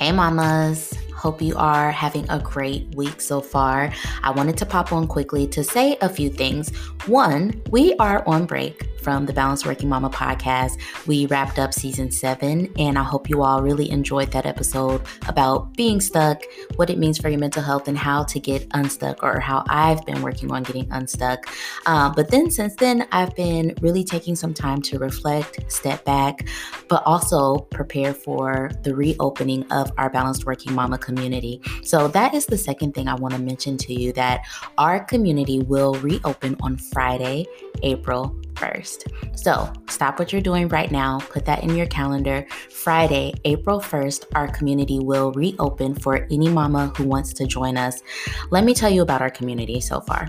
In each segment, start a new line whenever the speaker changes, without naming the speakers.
Hey, mamas. Hope you are having a great week so far. I wanted to pop on quickly to say a few things. One, we are on break from the Balanced Working Mama podcast. We wrapped up season seven, and I hope you all really enjoyed that episode about being stuck, what it means for your mental health, and how to get unstuck, or how I've been working on getting unstuck. Uh, but then since then, I've been really taking some time to reflect, step back, but also prepare for the reopening of our Balanced Working Mama community. So that is the second thing I want to mention to you that our community will reopen on Friday, April 1st. So stop what you're doing right now, put that in your calendar. Friday, April 1st, our community will reopen for any mama who wants to join us. Let me tell you about our community so far.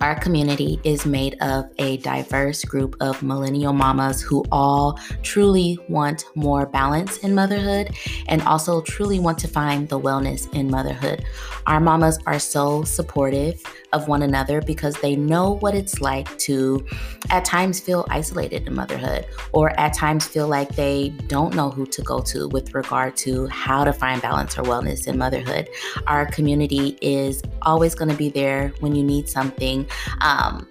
Our community is made of a diverse group of millennial mamas who all truly want more balance in motherhood and also truly want to find the wellness in motherhood. Our mamas are so supportive of one another because they know what it's like to at times feel isolated in motherhood or at times feel like they don't know who to go to with regard to how to find balance or wellness in motherhood. Our community is always going to be there when you need something. Um,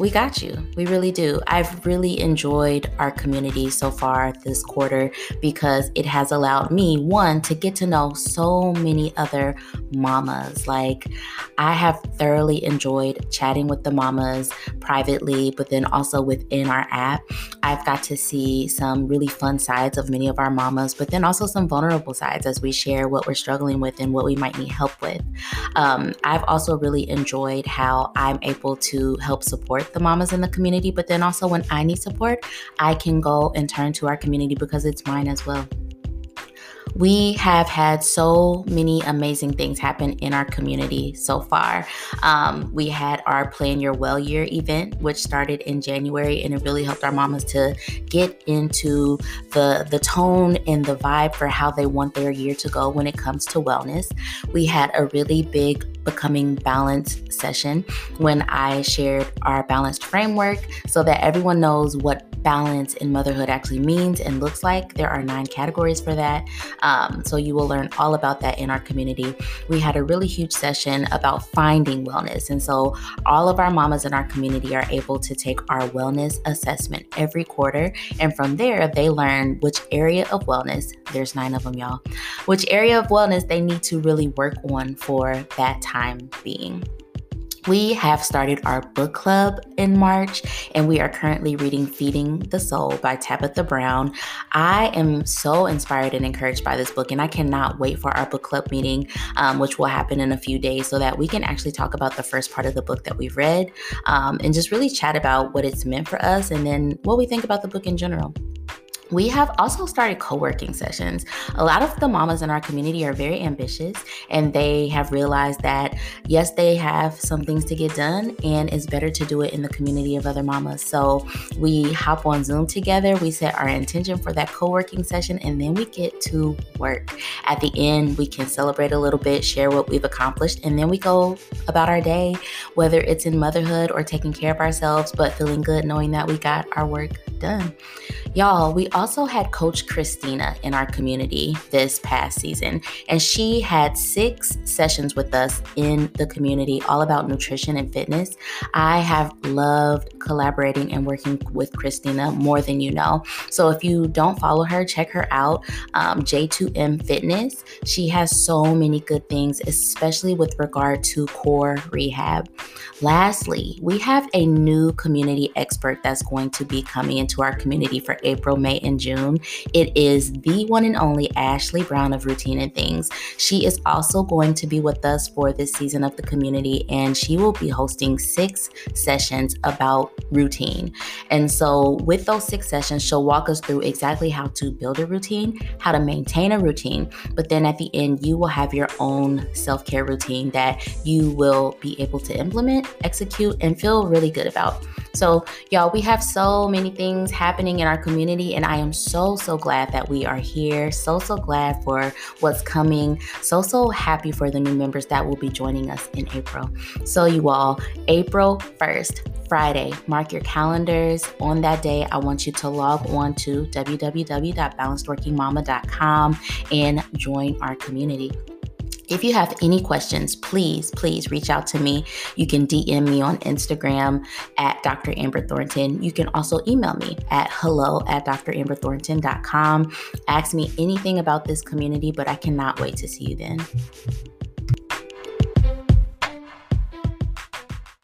we got you. We really do. I've really enjoyed our community so far this quarter because it has allowed me, one, to get to know so many other mamas. Like, I have thoroughly enjoyed chatting with the mamas privately, but then also within our app. I've got to see some really fun sides of many of our mamas, but then also some vulnerable sides as we share what we're struggling with and what we might need help with. Um, I've also really enjoyed how I'm able to help support the mamas in the community, but then also when I need support, I can go and turn to our community because it's mine as well. We have had so many amazing things happen in our community so far. Um, we had our Plan Your Well Year event, which started in January, and it really helped our mamas to get into the the tone and the vibe for how they want their year to go when it comes to wellness. We had a really big becoming balanced session when I shared our balanced framework so that everyone knows what balance in motherhood actually means and looks like. There are nine categories for that. Um, so you will learn all about that in our community. We had a really huge session about finding wellness. And so all of our mamas in our community are able to take our wellness assessment every quarter. And from there, they learn which area of wellness, there's nine of them, y'all, which area of wellness they need to really work on for that time being. We have started our book club in March, and we are currently reading Feeding the Soul by Tabitha Brown. I am so inspired and encouraged by this book, and I cannot wait for our book club meeting, um, which will happen in a few days, so that we can actually talk about the first part of the book that we've read um, and just really chat about what it's meant for us and then what we think about the book in general. We have also started co working sessions. A lot of the mamas in our community are very ambitious and they have realized that, yes, they have some things to get done and it's better to do it in the community of other mamas. So we hop on Zoom together, we set our intention for that co working session, and then we get to work. At the end, we can celebrate a little bit, share what we've accomplished, and then we go about our day, whether it's in motherhood or taking care of ourselves, but feeling good knowing that we got our work done. Y'all, we also had Coach Christina in our community this past season, and she had six sessions with us in the community all about nutrition and fitness. I have loved collaborating and working with Christina more than you know. So if you don't follow her, check her out. Um, J2M Fitness. She has so many good things, especially with regard to core rehab. Lastly, we have a new community expert that's going to be coming into our community for April, May, and June. It is the one and only Ashley Brown of Routine and Things. She is also going to be with us for this season of the community, and she will be hosting six sessions about routine. And so, with those six sessions, she'll walk us through exactly how to build a routine, how to maintain a routine, but then at the end, you will have your own self care routine that you will be able to implement execute, and feel really good about. So, y'all, we have so many things happening in our community, and I am so, so glad that we are here. So, so glad for what's coming. So, so happy for the new members that will be joining us in April. So, you all, April 1st, Friday. Mark your calendars. On that day, I want you to log on to www.balancedworkingmama.com and join our community. If you have any questions, please, please reach out to me. You can DM me on Instagram at Dr. Amber Thornton. You can also email me at hello at dramberthornton.com. Ask me anything about this community, but I cannot wait to see you then.